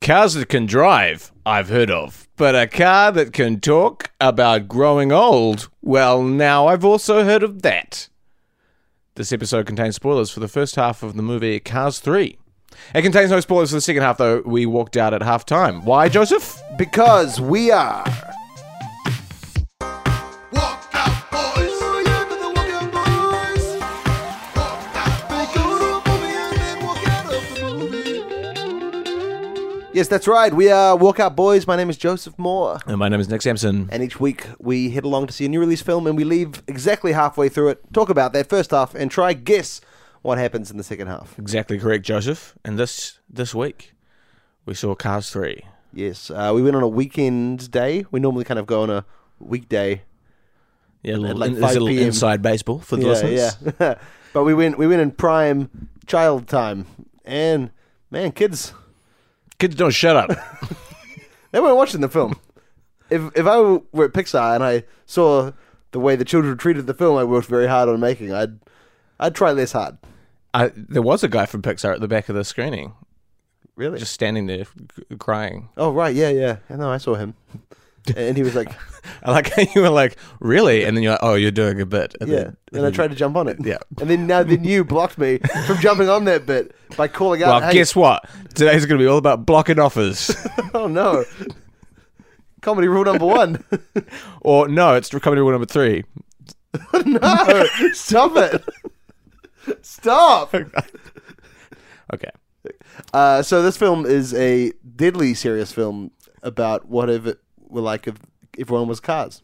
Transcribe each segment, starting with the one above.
Cars that can drive, I've heard of. But a car that can talk about growing old, well, now I've also heard of that. This episode contains spoilers for the first half of the movie Cars 3. It contains no spoilers for the second half, though. We walked out at half time. Why, Joseph? Because we are. Yes, that's right. We are Walkout Boys. My name is Joseph Moore. And my name is Nick Sampson. And each week we head along to see a new release film and we leave exactly halfway through it, talk about that first half, and try guess what happens in the second half. Exactly correct, Joseph. And this this week, we saw Cars 3. Yes, uh, we went on a weekend day. We normally kind of go on a weekday. Yeah, a little, like a little inside baseball for the yeah, listeners. yeah. but we went we went in prime child time, and man, kids Kids don't shut up. they weren't watching the film. If if I were at Pixar and I saw the way the children treated the film, I worked very hard on making. I'd I'd try less hard. I, there was a guy from Pixar at the back of the screening, Really? just standing there crying. oh right, yeah, yeah. I know. I saw him, and he was like, I like how you were like, really? And then you're like, oh, you're doing a bit. And yeah. then- And I tried to jump on it. Yeah. And then now then you blocked me from jumping on that bit by calling out. Well, hey, guess what? Today's going to be all about blocking offers. Oh no. Comedy rule number one. or no, it's comedy rule number three. no, stop it. Stop. Okay. Uh, so this film is a deadly serious film about what if it were like if everyone was cars.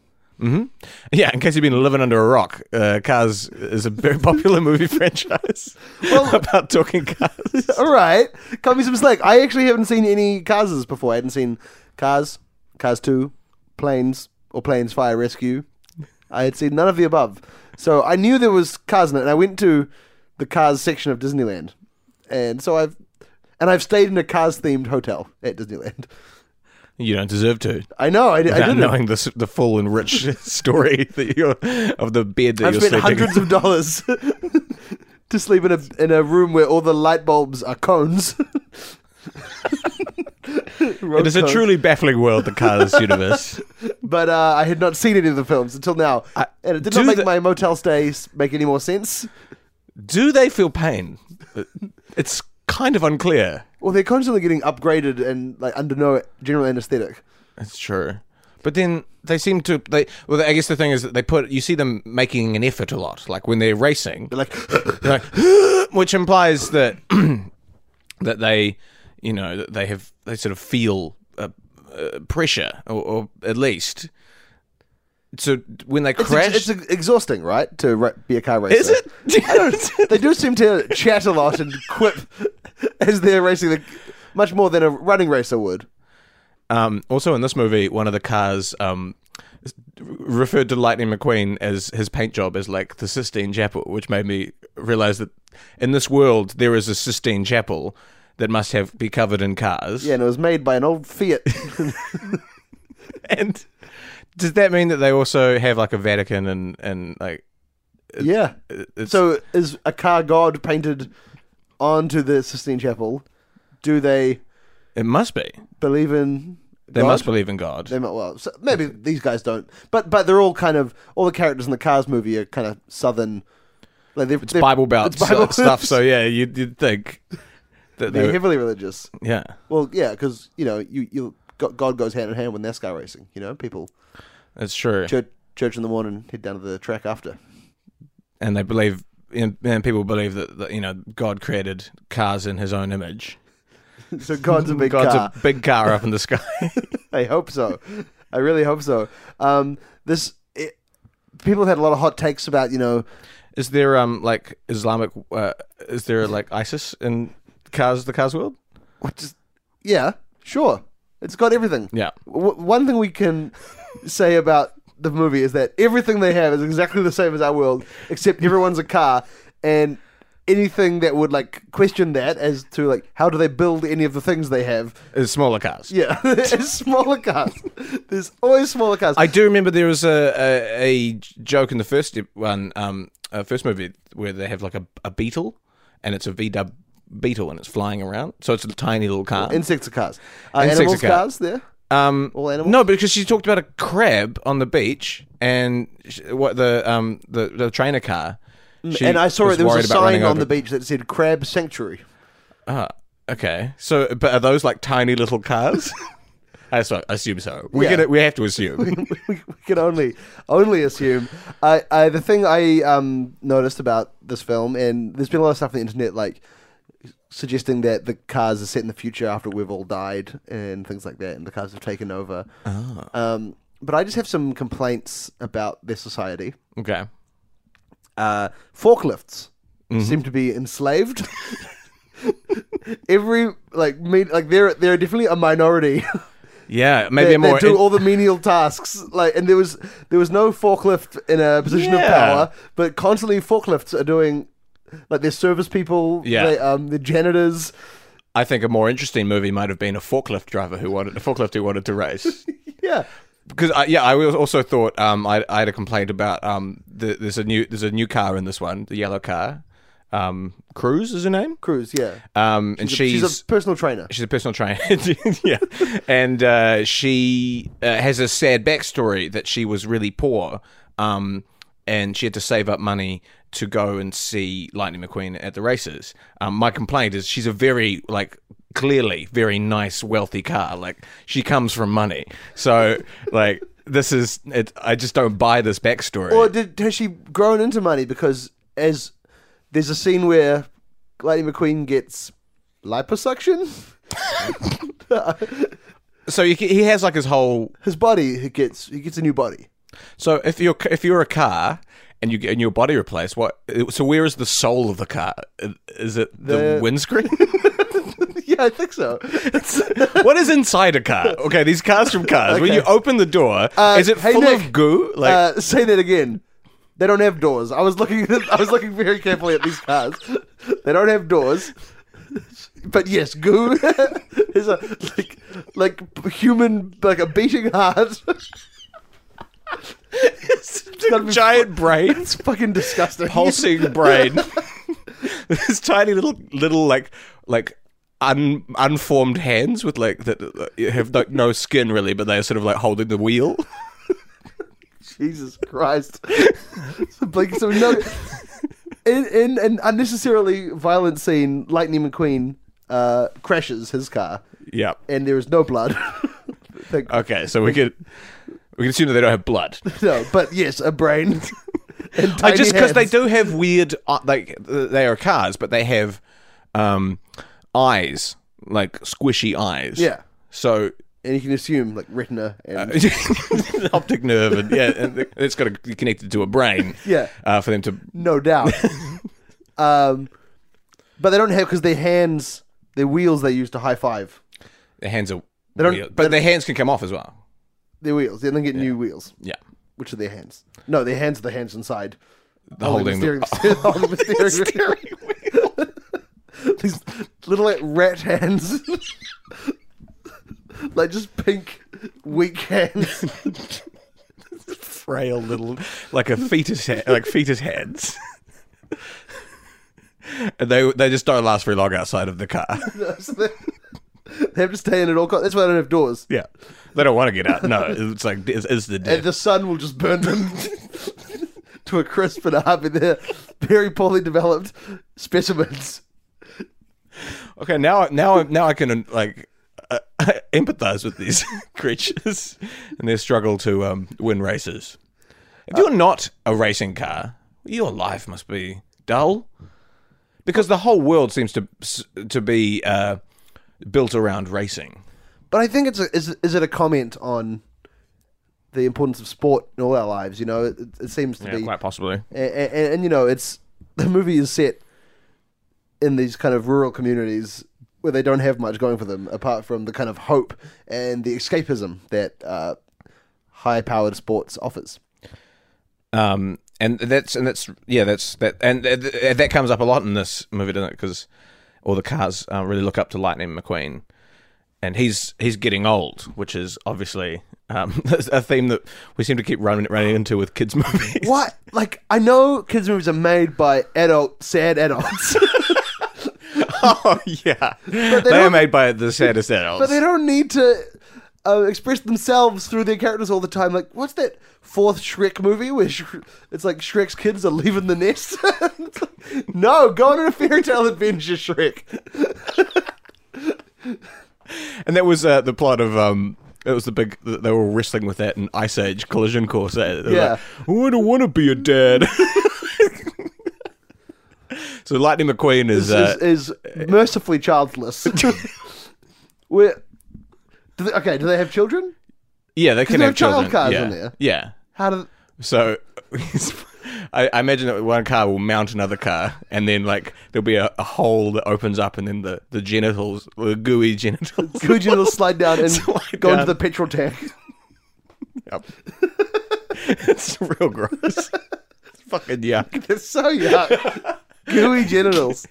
Yeah, in case you've been living under a rock, uh, Cars is a very popular movie franchise well, about talking cars. All right, cut me some slack. I actually haven't seen any Cars before. I hadn't seen Cars, Cars Two, Planes, or Planes Fire Rescue. I had seen none of the above. So I knew there was Cars in it, and I went to the Cars section of Disneyland, and so I've and I've stayed in a Cars themed hotel at Disneyland. You don't deserve to. I know. I, I didn't. knowing the, the full and rich story that you're, of the bed that I've you're spent sleeping hundreds of dollars to sleep in a in a room where all the light bulbs are cones. It is a truly baffling world, the Cars universe. But uh, I had not seen any of the films until now, I- and it did not make the- my motel stays make any more sense. Do they feel pain? It's kind of unclear. Well, they're constantly getting upgraded and like under no general anesthetic. That's true. But then they seem to they well I guess the thing is that they put you see them making an effort a lot like when they're racing They're like, they're like which implies that that they you know that they have they sort of feel uh, uh, pressure or, or at least so when they it's, crash ex- it's exhausting, right, to ra- be a car racer. is it I don't, they do seem to chat a lot and quip as they're racing, the, much more than a running racer would. Um, also, in this movie, one of the cars um, referred to Lightning McQueen as his paint job as like the Sistine Chapel, which made me realize that in this world there is a Sistine Chapel that must have be covered in cars. Yeah, and it was made by an old Fiat. And does that mean that they also have like a Vatican and and like yeah. So is a car god painted onto the Sistine Chapel? Do they it must be. believe in? They God? must believe in God. They might, well, so maybe these guys don't, but but they're all kind of all the characters in the Cars movie are kind of southern. Like they're, it's Bible Belt it's Bible stuff. So yeah, you'd, you'd think that they're they heavily religious. yeah. Well, yeah, because you know you you God goes hand in hand with NASCAR racing. You know, people That's true. church church in the morning, head down to the track after. and they believe and, people believe that, that you know God created cars in His own image. So God's a big car. God's car. a big car up in the sky. I hope so. I really hope so. Um, this it, people have had a lot of hot takes about you know is there um like Islamic? Uh, is there like ISIS in cars? The cars world? what just yeah sure it's got everything. Yeah. W- one thing we can say about the movie is that everything they have is exactly the same as our world, except everyone's a car, and anything that would like question that as to like how do they build any of the things they have? Is smaller cars. Yeah, it's smaller cars. There's always smaller cars. I do remember there was a, a, a joke in the first one, um, uh, first movie where they have like a, a beetle, and it's a Dub beetle, and it's flying around. So it's a tiny little car. Insects are cars. Insects animals are car. cars there. Um, All animals? no, because she talked about a crab on the beach, and sh- what the um the, the trainer car. she and I saw it. There was a worried about running sign on over- the beach that said "Crab Sanctuary." Ah, okay. So, but are those like tiny little cars? I assume so. We Yeah. can we have to assume. we, we can only only assume. I, I the thing I um noticed about this film, and there's been a lot of stuff on the internet like suggesting that the cars are set in the future after we've all died and things like that, and the cars have taken over. Um, but I just have some complaints about their society. okay. Uh, forklifts seem to be enslaved. Every like me, like they're they're definitely a minority. Yeah, maybe they, a more they do in- all the menial tasks. Like, and there was there was no forklift in a position Yeah. of power, but constantly forklifts are doing like their service people, Yeah. they, um, the janitors. I think a more interesting movie might have been a forklift driver who wanted a forklift who wanted to race. Yeah, Because I, yeah, I was- also thought um, I, I had a complaint about um, the, there's a new there's a new car in this one, the yellow car. Um, Cruz is her name. Cruz. Yeah, Um, and she's, she's a personal trainer. She's a personal trainer. yeah. And uh, she uh, has a sad backstory that she was really poor um, and she had to save up money to go and see Lightning McQueen at the races. Um, my complaint is she's a very, like, clearly very nice, wealthy car. Like, she comes from money. So, like, this is, it, I just don't buy this backstory. Or did has she grown into money? Because as there's a scene where Lightning McQueen gets liposuction. so he, he has, like, his whole His body he gets he gets a new body. So if you're if you're a car and you get and your body replaced, what? So where is the soul of the car? Is it the, The- windscreen? yeah, I think so. what is inside a car? Okay, these cars from cars. When you open the door, Uh, is it hey, full Nick, of goo? Like uh, say that again. They don't have doors. I was looking. I was looking very carefully at these cars. They don't have doors. But yes, goo is a like like human like a beating heart. it's gotta a be giant brain, It's fucking disgusting. pulsing brain. this tiny little little like like. Un, unformed hands with like that have like no skin really, but they're sort of like holding the wheel. Jesus Christ. so, like, so no, in, in an unnecessarily violent scene, Lightning McQueen uh, crashes his car, yeah. and there is no blood. Thank- Okay, so we could we can assume that they don't have blood. no, but yes, a brain. and I tiny just because they hands. do have weird, uh, like uh, they are cars, but they have um, eyes, like squishy eyes. Yeah. So and you can assume like retina and optic nerve, and yeah, and it's got to be connected to a brain. Yeah. Uh, for them to. no doubt. um, but they don't have because their hands, their wheels, they use to high five. Their hands are. They don't- weird, but their hands can come off as well. Their wheels, then get new wheels, Yeah. which are their hands. No, their hands are the hands inside. The oh, holding. steering, holding the steering wheel. Oh, These little like rat hands, like just pink, weak hands. frail little, like a fetus, ha- like fetus hands. and they they just don't last very long outside of the car. So they, they have to stay in at all costs. That's why they don't have doors. yeah, they don't want to get out. No, it's like it's, it's the And the sun will just burn them to a crisp and a half. And they're very poorly developed specimens. Okay, now now now I can like uh, empathize with these creatures and their struggle to um, win races. If you're not a racing car, your life must be dull because the whole world seems to to be uh, built around racing. But I think it's a, is is it a comment on the importance of sport in all our lives? You know, it, it seems to Yeah, be, quite possibly. and, and, and you know, it's the movie is set in these kind of rural communities where they don't have much going for them apart from the kind of hope and the escapism that uh, high-powered sports offers. Um, and that's and that's yeah, that's that, and th- th- that comes up a lot in this movie, doesn't it? Because all the cars uh, really look up to Lightning McQueen, and he's he's getting old, which is obviously um, a theme that we seem to keep running running into with kids' movies. What? Like, I know kids' movies are made by adult, sad adults, oh yeah, they, are made by the saddest adults. but they don't need to uh, express themselves through their characters all the time. Like, what's that fourth Shrek movie where Sh- it's like Shrek's kids are leaving the nest? Like, no, go on a fairy tale adventure, Shrek. And that was uh, the plot of um. It was the big. They were wrestling with that in Ice Age Collision Course. They Yeah. like, "Oh, I don't want to be a dad. so Lightning McQueen is. Is, Uh, is, is mercifully childless. Where, do they, okay, do they have children? yeah, they can have are child children. cars yeah. in there. Yeah. How do? So I, I imagine that one car will mount another car, and then like there'll be a, a hole that opens up, and then the, the genitals, the gooey genitals. gooey genitals slide down and Slide go into the petrol tank? Yep. it's real gross. It's fucking yuck. It's so yuck. Gooey genitals.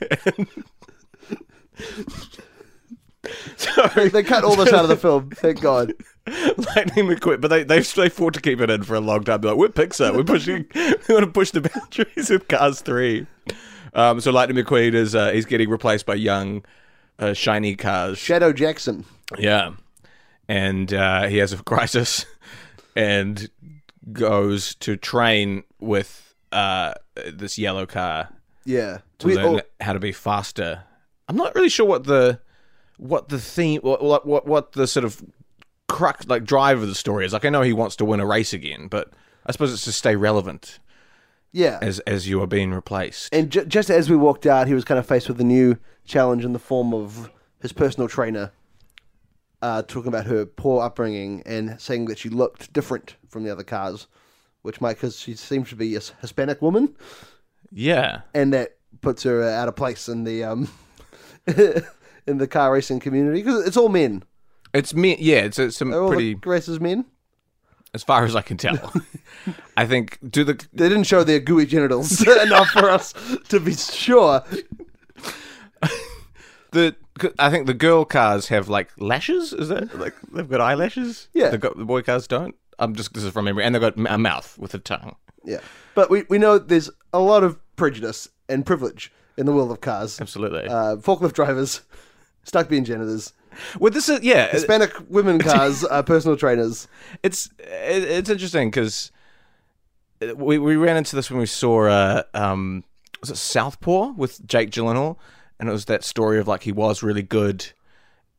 They, they cut all this out of the film. Thank God. Lightning McQueen, but they they they fought to keep it in for a long time. They're like, we're Pixar. We're pushing. we want to push the boundaries with Cars Three. Um, so Lightning McQueen is uh, he's getting replaced by young, uh, shiny cars. Shadow Jackson. Yeah, and uh, he has a crisis, and goes to train with uh, this yellow car Yeah. to We- learn oh, how to be faster. I'm not really sure what the what the theme what what what, the sort of crux like drive of the story is. Like I know he wants to win a race again, but I suppose it's to stay relevant yeah. as as you are being replaced. And ju- just as we walked out, he was kind of faced with a new challenge in the form of his personal trainer uh, talking about her poor upbringing and saying that she looked different from the other cars, which might because she seems to be a Hispanic woman, yeah, and that puts her out of place in the um, in the car racing community because it's all men. it's men. Yeah, it's, it's some Are all pretty the races men? as far as I can tell. I think do the They didn't show their gooey genitals enough for us to be sure. the I think the girl cars have like lashes. Is that like they've got eyelashes? Yeah. the, go- the boy cars don't. I'm just this is from memory, and they've got a mouth with a tongue. Yeah, but we we know there's a lot of prejudice and privilege in the world of cars. Absolutely. Uh, forklift drivers, stuck being janitors, well, this is yeah. Hispanic women cars, uh, personal trainers. it's it, it's interesting because we we ran into this when we saw uh, um was it Southpaw with Jake Gyllenhaal, and it was that story of like he was really good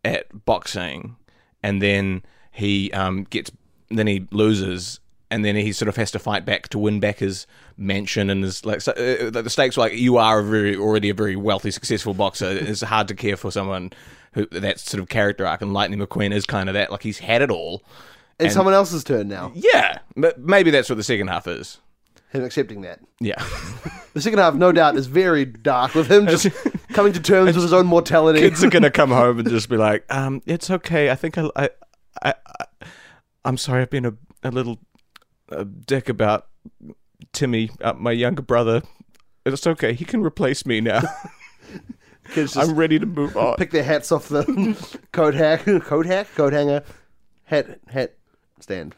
at boxing, and then he um gets then he loses. And then he sort of has to fight back to win back his mansion and his like. So, uh, the stakes were like you are a very already a very wealthy, successful boxer. It's hard to care for someone who that sort of character arc. And Lightning McQueen is kind of that. Like he's had it all, It's someone else's turn now. yeah, but maybe that's what the second half is. Him accepting that. Yeah, The second half, no doubt, is very dark with him just coming to terms with his own mortality. kids are gonna come home and just be like, um, "It's okay. I think I, I, I, I I'm sorry. I've been a, a little a dick about Timmy, uh, my younger brother. It's okay. He can replace me now. I'm ready to move on." pick their hats off the coat hack, coat hack, coat hanger, hat hat stand,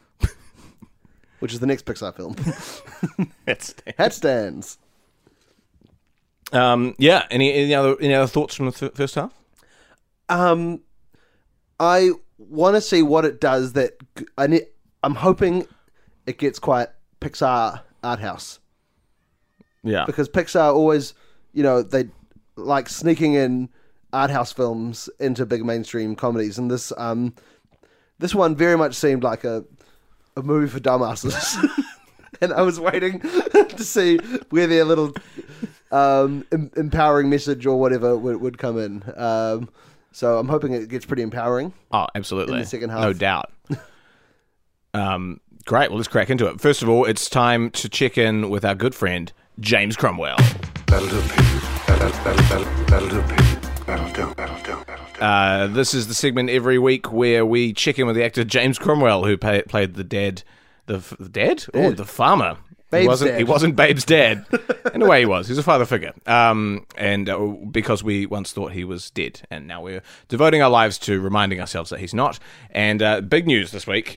which is the next Pixar film. That's hat stands. um, yeah. Any any other any other thoughts from the th- first half? Um, I want to see what it does. That I need. I'm hoping it gets quite Pixar art house Yeah, because Pixar always, you know, they like sneaking in art house films into big mainstream comedies, and this um, this one very much seemed like a a movie for dumbasses. and I was waiting to see where their little um, em- empowering message or whatever would, would come in. Um, so I'm hoping it gets pretty empowering. Oh, absolutely. In the second half. No doubt. um, great. Well, let's crack into it. First of all, it's time to check in with our good friend, James Cromwell. That'll do, That'll, that'll, that'll, that'll do, That'll do, that'll do. Uh, this is the segment every week where we check in with the actor James Cromwell, who pay, played the dad, the, f- the dad, oh, the farmer. he wasn't. dad. He wasn't Babe's dad. In a way, he was. He's a father figure. Um, and uh, because we once thought he was dead, and now we're devoting our lives to reminding ourselves that he's not. And uh, big news this week.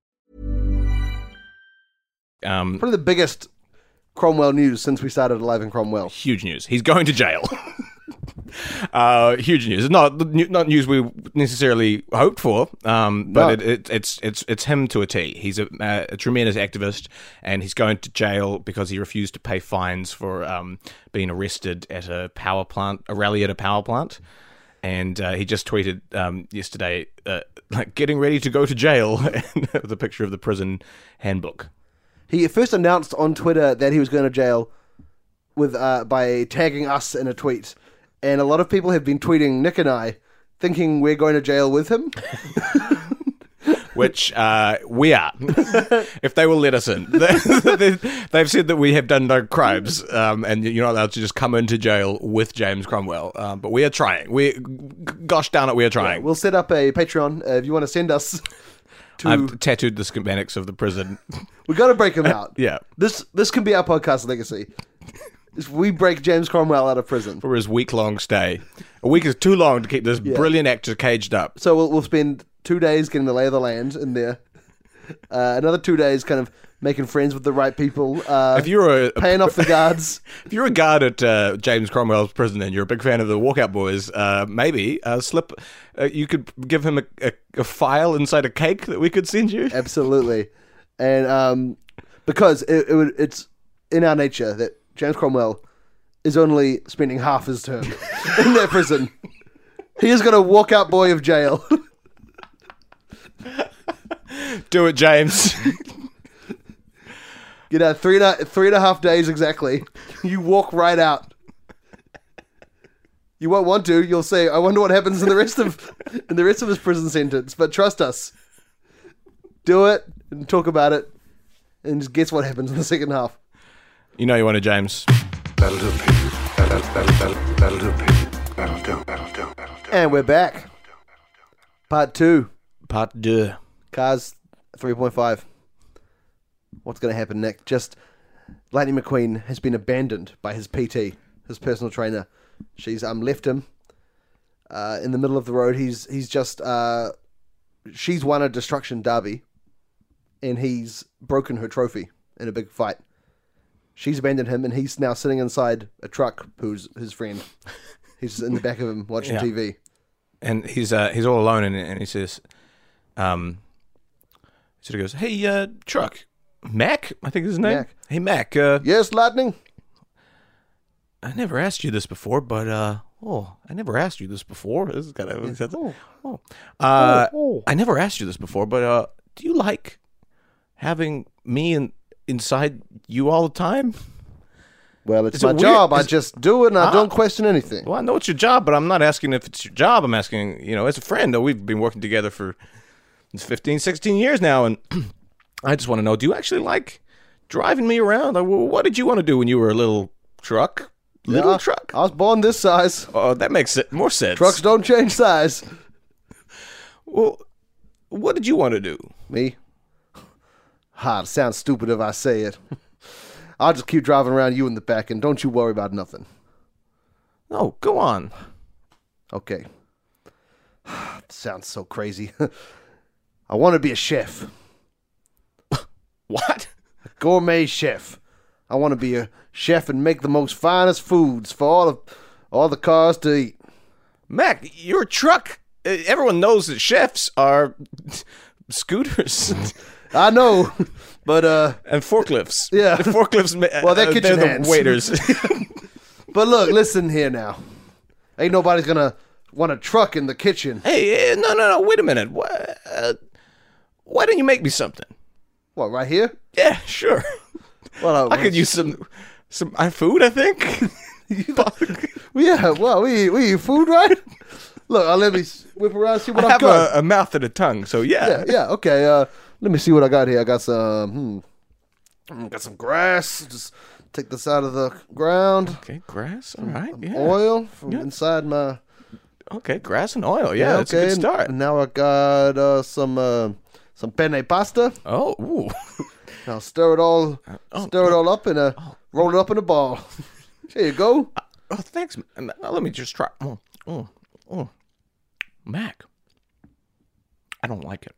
Um, Probably the biggest Cromwell news since we started Alive and Cromwell. huge news. He's going to jail. uh, huge news. Not not news we necessarily hoped for, um, but No. it, it, it's it's it's him to a T. He's a, a tremendous activist, and he's going to jail because he refused to pay fines for um, being arrested at a power plant, a rally at a power plant. And uh, he just tweeted um, yesterday, uh, like getting ready to go to jail, with a picture of the prison handbook. He first announced on Twitter that he was going to jail with uh, by tagging us in a tweet, and a lot of people have been tweeting Nick and I, thinking we're going to jail with him. which uh, we are, if they will let us in. They- They've said that we have done no crimes, um, and you're not allowed to just come into jail with James Cromwell. Um, but we are trying. We, gosh darn it, we are trying. We'll set up a Patreon uh, if you want to send us. To I've tattooed the schematics of the prison. we got to break him out. Yeah. this this can be our podcast legacy. If we break James Cromwell out of prison, for his week long stay. A week is too long to keep this Yeah. brilliant actor caged up. so we'll we'll spend two days getting the lay of the land in there. Uh, another two days, kind of making friends with the right people. Uh, If you're a, paying off the guards. if you're a guard at uh, James Cromwell's prison and you're a big fan of the Walkout Boys, uh, maybe uh, slip. Uh, you could give him a, a, a file inside a cake that we could send you. Absolutely, and um, because it, it would, it's in our nature that James Cromwell is only spending half his term in that prison. He is going to walk out boy of jail. Do it, James. You know, three and a, three and a half days exactly. You walk right out. You won't want to. You'll say, "I wonder what happens in the rest of in the rest of his prison sentence." But trust us, do it and talk about it, and just guess what happens in the second half. you know you want it, James. That'll do, That'll, that'll, that'll, that'll do, do, that'll do, that'll do. And we're back. Part two. Part deux. Cars 3.5. What's going to happen next? Just Lightning McQueen has been abandoned by his PT, his personal trainer. She's um left him uh, in the middle of the road. He's he's just uh, she's won a destruction derby, and he's broken her trophy in a big fight. She's abandoned him, and he's now sitting inside a truck. Who's his friend? He's in the back of him watching Yeah. TV. and he's uh, he's all alone, and, and he says, um, he sort of goes, "Hey, uh, truck, Mac, I think is his name. Mac. Hey, Mac, uh, Yes, Lightning. I never asked you this before, but uh, oh, I never asked you this before. This is kind of oh, oh. Uh, I never asked you this before, but uh, do you like having me in, inside you all the time? Well, it's Is my weird? job. I just do it, and I Ah. don't question anything. Well, I know it's your job, but I'm not asking if it's your job. I'm asking, you know, as a friend. uh, We've been working together for 15, 16 years now, and I just want to know: Do you actually like driving me around? What did you want to do when you were a little truck? Little Yeah, truck? I was born this size. Oh, that makes it more sense. Trucks don't change size. Well, what did you want to do? Me? Ha, it sounds stupid if I say it. I'll just keep driving around you in the back, and don't you worry about nothing. No, go on. Okay. sounds so crazy. I want to be a chef, What? A gourmet chef. I want to be a chef and make the most finest foods for all of all the cars to eat. Mac, you're truck. Everyone knows that chefs are scooters I know, but uh, and forklifts. Yeah. the forklifts. Well, they're uh, kitchen the hands. waiters. but look, listen here now. Ain't nobody's gonna want a truck in the kitchen. hey, eh, no, no, no. Wait a minute. Why, uh, why don't you make me something? What, right here? Yeah, sure. Well, uh, I could use some some food. I think. Yeah, well, we eat, we eat food, right? Look, uh, let me whip around see what I I've have got. a, a mouth and a tongue, so yeah. yeah, yeah, okay. Uh, let me see what I got here. I got some, hmm, Mm, got some grass. Just take this out of the ground. Okay, grass. All right. Yeah. Oil from inside my. Okay, grass and oil. Yeah, that's a good start. And now I got uh, some uh, some penne pasta. Oh, ooh. I'll stir it all, oh, stir it all up and uh, roll it up in a ball. Here you go. Oh, thanks. Now let me just try. Oh, oh, oh. Mac, I don't like it.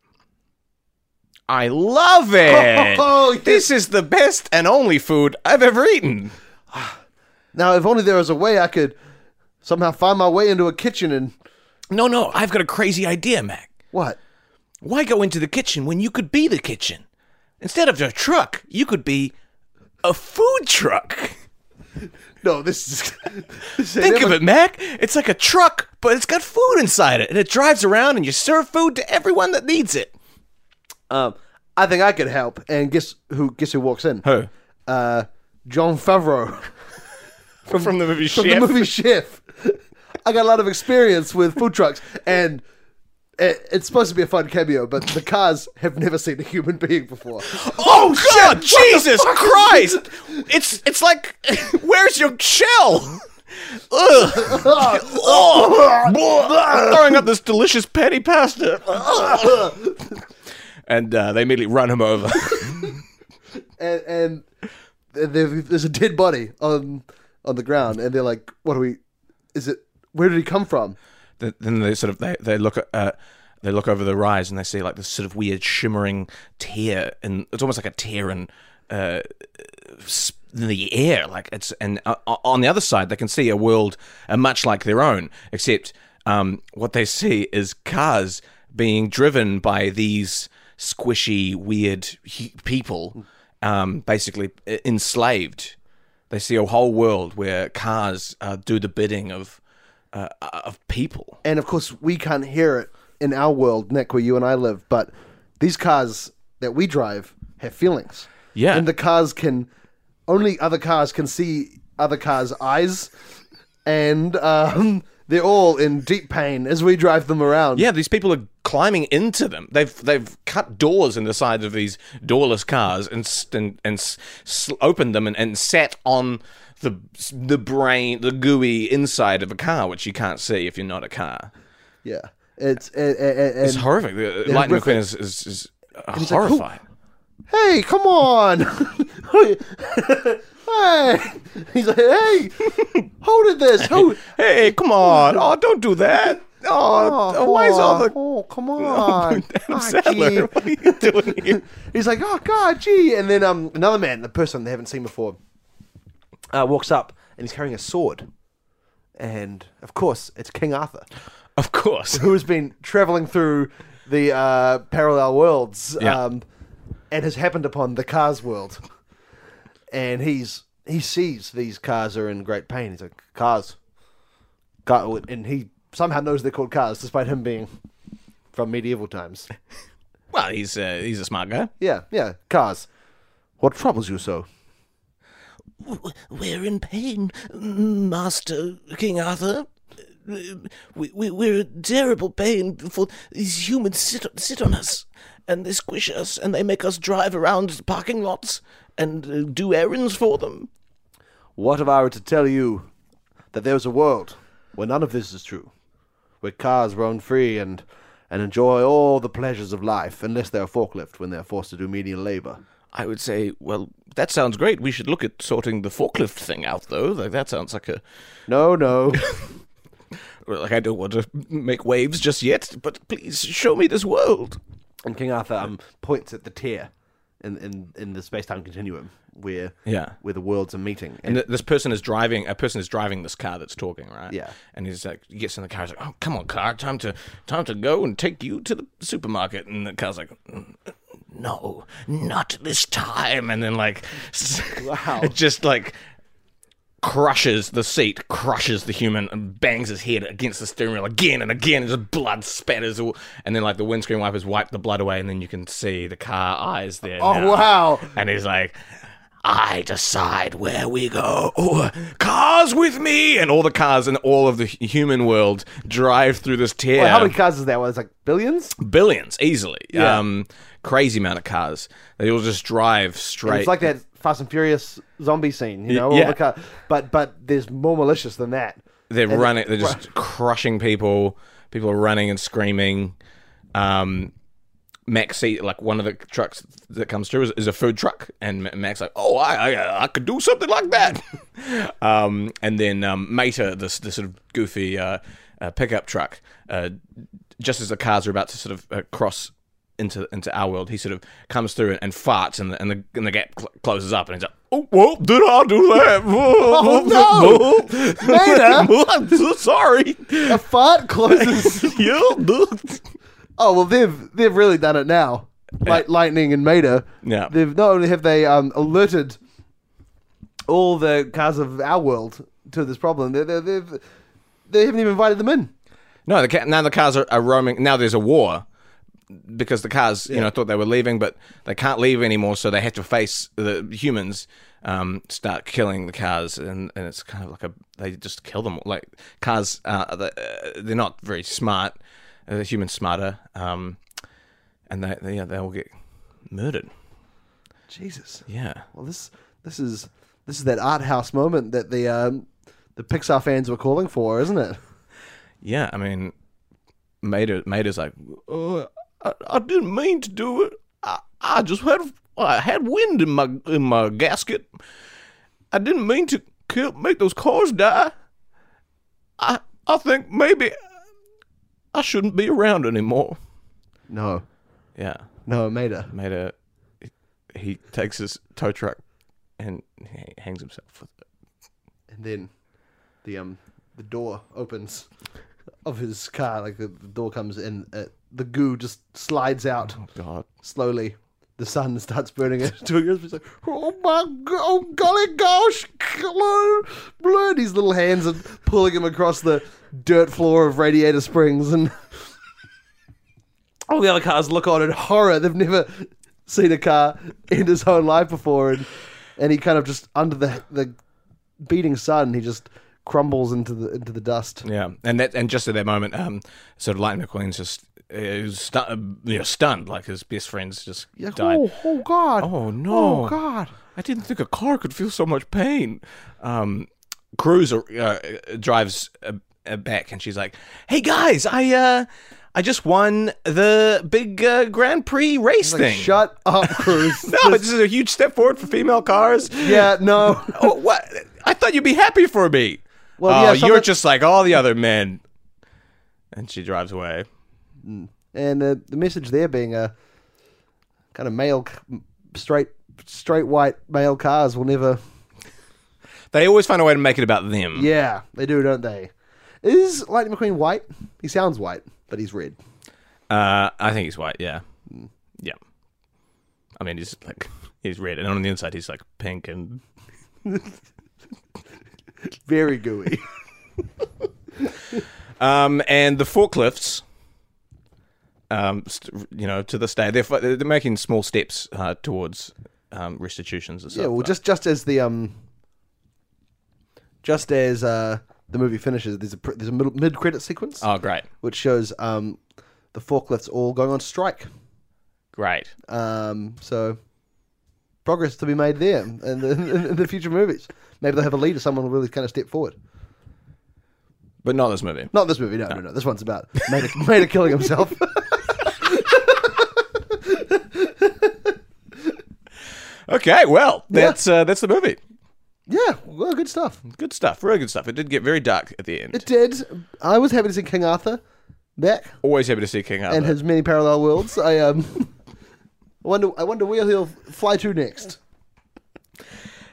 I love it. Oh. This is the best and only food I've ever eaten. Now, if only there was a way I could somehow find my way into a kitchen and No, no, I've got a crazy idea, Mac. what? Why go into the kitchen when you could be the kitchen? Instead of a truck, you could be a food truck. No, this is. this Think of ever- it, Mac. It's like a truck, but it's got food inside it, and it drives around and you serve food to everyone that needs it. Um, I think I could help. And guess who? Guess who walks in? Who? Uh, Jon Favreau From, the movie from Chef. the movie Chef. I got a lot of experience with food trucks, and it, it's supposed to be a fun cameo, but the cars have never seen a human being before. Oh God, Jesus Christ! It's it's like, where's your shell? Ugh. oh, throwing up this delicious patty pasta. and uh, they immediately run him over. and, and there's a dead body on on the ground, and they're like, "What are we? Is it? Where did he come from?" Th- then they sort of they, they look at uh, they look over the rise and they see like this sort of weird shimmering tear and it's almost like a tear in uh, the air like it's and uh, on the other side they can see a world uh, much like their own except um, what they see is cars being driven by these squishy weird people um, basically uh, enslaved. They see a whole world where cars uh, do the bidding of uh, of people. And of course, we can't hear it in our world, Nick, where you and I live. But these cars that we drive have feelings. Yeah. and the cars can only other cars can see other cars' eyes, and um, they're all in deep pain as we drive them around. Yeah, these people are climbing into them. They've they've cut doors in the sides of these doorless cars and and, and s- s- opened them and, and sat on the the brain, the gooey inside of a car, which you can't see if you're not a car. yeah. It's and, and, It's horrific. The- Lightning horrific. McQueen is is, is uh, like, horrified. hey, come on. hey. He's like, hey, who did this? Who? hey, come on! Oh, don't do that! Oh, Oh, why is all oh, the oh, come on. Adam Ah, gee. What are you doing here? He's like, oh god, gee, and then um, another man, the person they haven't seen before, uh, walks up and he's carrying a sword, and of course it's King Arthur, Of course. who has been traveling through the uh, parallel worlds, Yeah. um, and has happened upon the Cars world, and he's he sees these cars are in great pain. He's like, cars, car, and he somehow knows they're called cars, despite him being from medieval times. Well, he's uh, he's a smart guy. Yeah, yeah, cars. What troubles you so? We're in pain, Master King Arthur. We, we, we're in terrible pain for these humans sit, sit on us and they squish us and they make us drive around parking lots and uh, do errands for them. What if I were to tell you that there's a world where none of this is true, where cars roam free and and enjoy all the pleasures of life, unless they're forklift when they're forced to do menial labor? I would say, well, that sounds great. We should look at sorting the forklift thing out, though. Like that sounds like a No, no. like I don't want to make waves just yet. But please show me this world. and King Arthur um, points at the tear in in, in the space time continuum where Yeah. where the worlds are meeting. And th- this person is driving. A person is driving this car that's talking, right? Yeah. And he's like, he gets in the car. He's like, "Oh, come on, car, time to time to go and take you to the supermarket." And the car's like, "Mm, "No, not this time." And then like, Wow. it just like crushes the seat, crushes the human, and bangs his head against the steering wheel again and again, and just blood spatters. All, and then like the windscreen wipers wipe the blood away, and then you can see the car eyes there. oh now. wow! And he's like, I decide where we go. Cars with me! And all the cars in all of the human world drive through this tear. Wait, how many cars is that? Was like billions? Billions, easily. Yeah. Um, crazy amount of cars. They all just drive And straight. It's like that Fast and Furious zombie scene, you know? yeah. the but but there's more malicious than that. They're and- running. They're just crushing people. People are running and screaming. Um, Mac's see like one of the trucks that comes through is, is a food truck, and Ma- Mac's like, oh, I, I I could do something like that. um, and then um, Mater, this this sort of goofy uh, uh, pickup truck, uh, just as the cars are about to sort of uh, cross into into our world, he sort of comes through and, and farts, and the and the, and the gap cl- closes up, and he's like, oh, well, did I do that? Oh, no! Mater! I'm so sorry. A fart closes. yeah, oh well, they've they've really done it now. Like Lightning and Mater. Yeah. They've not only have they um, alerted all the cars of our world to this problem, they they they've they haven't even invited them in. No, the ca- now the cars are, are roaming. Now there's a war because the cars, you know, thought they were leaving, but they can't leave anymore, so they have to face the humans. Um, start killing the cars, and, and it's kind of like a they just kill them. Like cars, uh, they- they're not very smart. Uh, the humans smarter, um, and they, they they all get murdered. Jesus. Yeah, Well, this this is this is that art house moment that the um, the Pixar fans were calling for, isn't it? yeah. I mean, Mater, Mater's like, oh, I, I didn't mean to do it. I, I just had I had wind in my in my gasket. I didn't mean to kill, make those cars die. I I think maybe I shouldn't be around anymore. No, Yeah, no, Mater. Mater. He takes his tow truck and he hangs himself with it. And then the um the door opens of his car, like the, the door comes in, uh, the goo just slides out Oh God. slowly. The sun starts burning it to a. He's like, oh my god, oh golly gosh, hello. These little hands are pulling him across the dirt floor of Radiator Springs, and all the other cars look on in horror. They've never seen a car in his own life before, and and he kind of just under the the beating sun, he just crumbles into the into the dust. Yeah, and that and just at that moment, um, sort of Lightning McQueen's just uh, was stu- you know, stunned, like his best friends just You're died. oh, oh God! Oh, no. Oh God! I didn't think a car could feel so much pain. Um, Cruz uh, drives uh, uh, back, and she's like, "Hey guys, I uh, I just won the big uh, Grand Prix race Like, thing." shut up, Cruz. no, but this is a huge step forward for female cars. yeah, no. oh, what? I thought you'd be happy for me. Well, oh, yeah, you're just like all the other men. And she drives away. And uh, the message there being a kind of male, straight, straight white male cars will never. They always find a way to make it about them. Yeah, they do, don't they? Is Lightning McQueen white? He sounds white, but he's red. Uh, I think he's white. Yeah, yeah. I mean, he's like he's red, and on the inside he's like pink and Very gooey. um, and the forklifts. Um, st- you know, to this day, they're fi- they're making small steps uh, towards um, restitutions and stuff. yeah, well, just just as the um, just as uh, the movie finishes, there's a pr- there's a middle, mid credit sequence oh, great, which shows um, the forklifts all going on strike. great. Um, so progress to be made there in the, in the future movies. Maybe they'll have a leader, someone will really kind of step forward. But not this movie. Not this movie, no, no, no. This one's about Mater, Mater killing himself. Okay, well, that's uh, that's the movie. yeah, well, good stuff. Good stuff, really good stuff. It did get very dark at the end. It did. I was happy to see King Arthur back Always happy to see King Arthur. and his many parallel worlds. I um, I wonder. I wonder where he'll fly to next.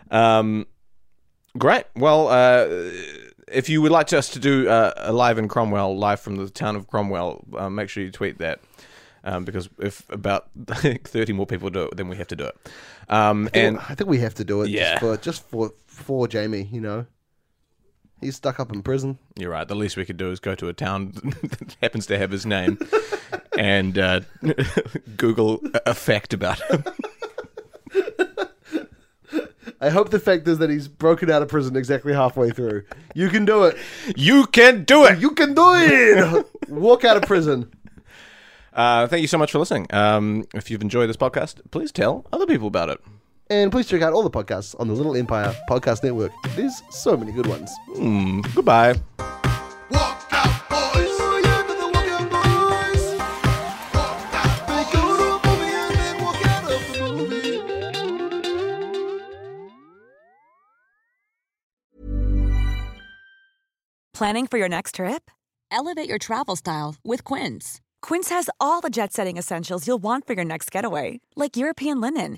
Um, great. Well, uh, if you would like us to do uh, a live in Cromwell, live from the town of Cromwell, uh, make sure you tweet that. Um, because if about 30 more people do it, then we have to do it. Um, and I think we have to do it. Yeah. Just for just for for Jamie. You know, he's stuck up in prison. you're right. The least we could do is go to a town that happens to have his name and uh, Google a fact about him. I hope the fact is that he's broken out of prison exactly halfway through. You can do it. You can do it. You can do it. Walk out of prison. Uh, thank you so much for listening. Um, if you've enjoyed this podcast, please tell other people about it. And please check out all the podcasts on the Little Empire Podcast Network. There's so many good ones. Hmm, goodbye. Walk out, boys. Planning for your next trip? Elevate your travel style with Quince. Quince has all the jet setting essentials you'll want for your next getaway, like European linen,